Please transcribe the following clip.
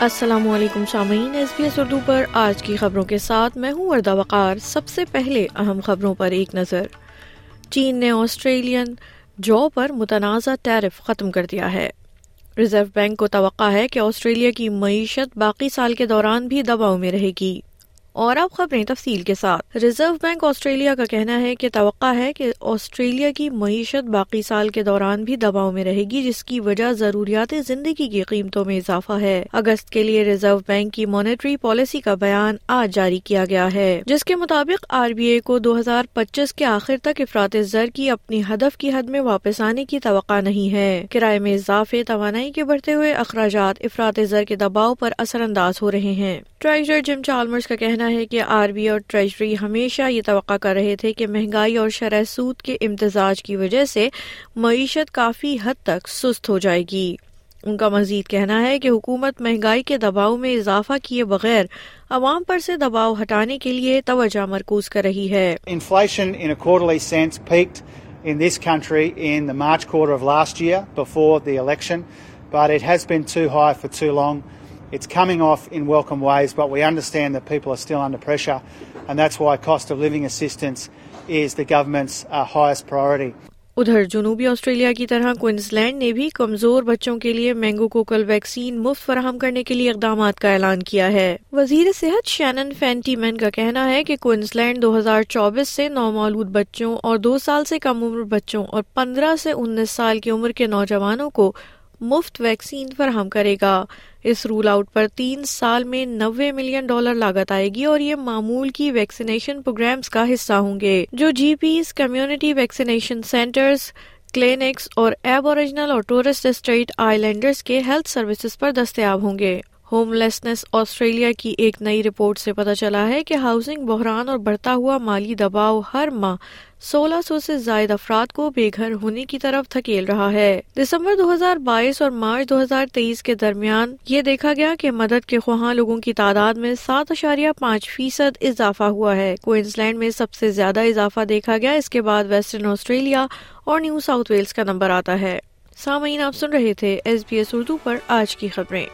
السلام علیکم سامعین ایس بی ایس اردو پر آج کی خبروں کے ساتھ میں ہوں اردا وقار۔ سب سے پہلے اہم خبروں پر ایک نظر۔ چین نے آسٹریلین جو پر متنازع ٹیرف ختم کر دیا ہے۔ ریزرو بینک کو توقع ہے کہ آسٹریلیا کی معیشت باقی سال کے دوران بھی دباؤ میں رہے گی۔ اور اب خبریں تفصیل کے ساتھ۔ ریزرو بینک آسٹریلیا کا کہنا ہے کہ توقع ہے کہ آسٹریلیا کی معیشت باقی سال کے دوران بھی دباؤ میں رہے گی، جس کی وجہ ضروریات زندگی کی قیمتوں میں اضافہ ہے۔ اگست کے لیے ریزرو بینک کی مانیٹری پالیسی کا بیان آج جاری کیا گیا ہے، جس کے مطابق آر بی آئی کو دو ہزار پچیس کے آخر تک افراد زر کی اپنی ہدف کی حد میں واپس آنے کی توقع نہیں ہے۔ کرائے میں اضافے توانائی کے بڑھتے ہوئے اخراجات افراد زر کے دباؤ پر اثر انداز ہو رہے ہیں۔ ٹریجر جم چالمرز کا کہنا کہنا ہے کہ آر بی اور ٹریجری ہمیشہ یہ توقع کر رہے تھے کہ مہنگائی اور شرح سود کے امتزاج کی وجہ سے معیشت کافی حد تک سست ہو جائے گی ان کا مزید کہنا ہے کہ حکومت مہنگائی کے دباؤ میں اضافہ کیے بغیر عوام پر سے دباؤ ہٹانے کے لیے توجہ مرکوز کر رہی ہے Inflation in a quarterly sense peaked in this country in the March quarter of last year before the election, but it has been too high for too long. It's coming off in welcome ways, but we understand that people are still under pressure, and that's why cost of living assistance is the government's uh, highest priority. ادھر جنوبی Australia کی طرح Queens land نے بھی کمزور بچوں کے لیے مینگو کوکل ویکسین مفت فراہم کرنے کے لیے اقدامات کا اعلان کیا ہے وزیر صحت شینن فینٹی مین کا کہنا ہے کہ کوئنز لینڈ دو ہزار چوبیس سے نو مولود بچوں اور دو سال سے کم عمر بچوں اور پندرہ سے انیس سال کی عمر کے نوجوانوں کو مفت ویکسین فراہم کرے گا۔ اس رول آؤٹ پر تین سال میں نوے ملین ڈالر لاگت آئے گی اور یہ معمول کی ویکسینیشن پروگرامز کا حصہ ہوں گے۔ جو GPs, community vaccination centres, clinics اور ایب اوریجنل اور ٹورسٹ اسٹریٹ آئی لینڈرز کے ہیلتھ سروسز پر دستیاب ہوں گے۔ ہوم لیسنس آسٹریلیا کی ایک نئی رپورٹ سے پتہ چلا ہے کہ ہاؤسنگ بحران اور بڑھتا ہوا مالی دباؤ ہر ماہ سولہ سو سے زائد افراد کو بے گھر ہونے کی طرف تھکیل رہا ہے۔ دسمبر دو ہزار بائیس اور مارچ دو ہزار تیئیس کے درمیان یہ دیکھا گیا کہ مدد کے خواہاں لوگوں کی تعداد میں سات اشاریہ پانچ فیصد اضافہ ہوا ہے۔ کوئنز لینڈ میں سب سے زیادہ اضافہ دیکھا گیا، اس کے بعد ویسٹرن آسٹریلیا اور نیو ساؤتھ ویلز کا نمبر آتا ہے۔ سامعین، آپ سن رہے تھے ایس بی ایس اردو پر آج کی خبریں۔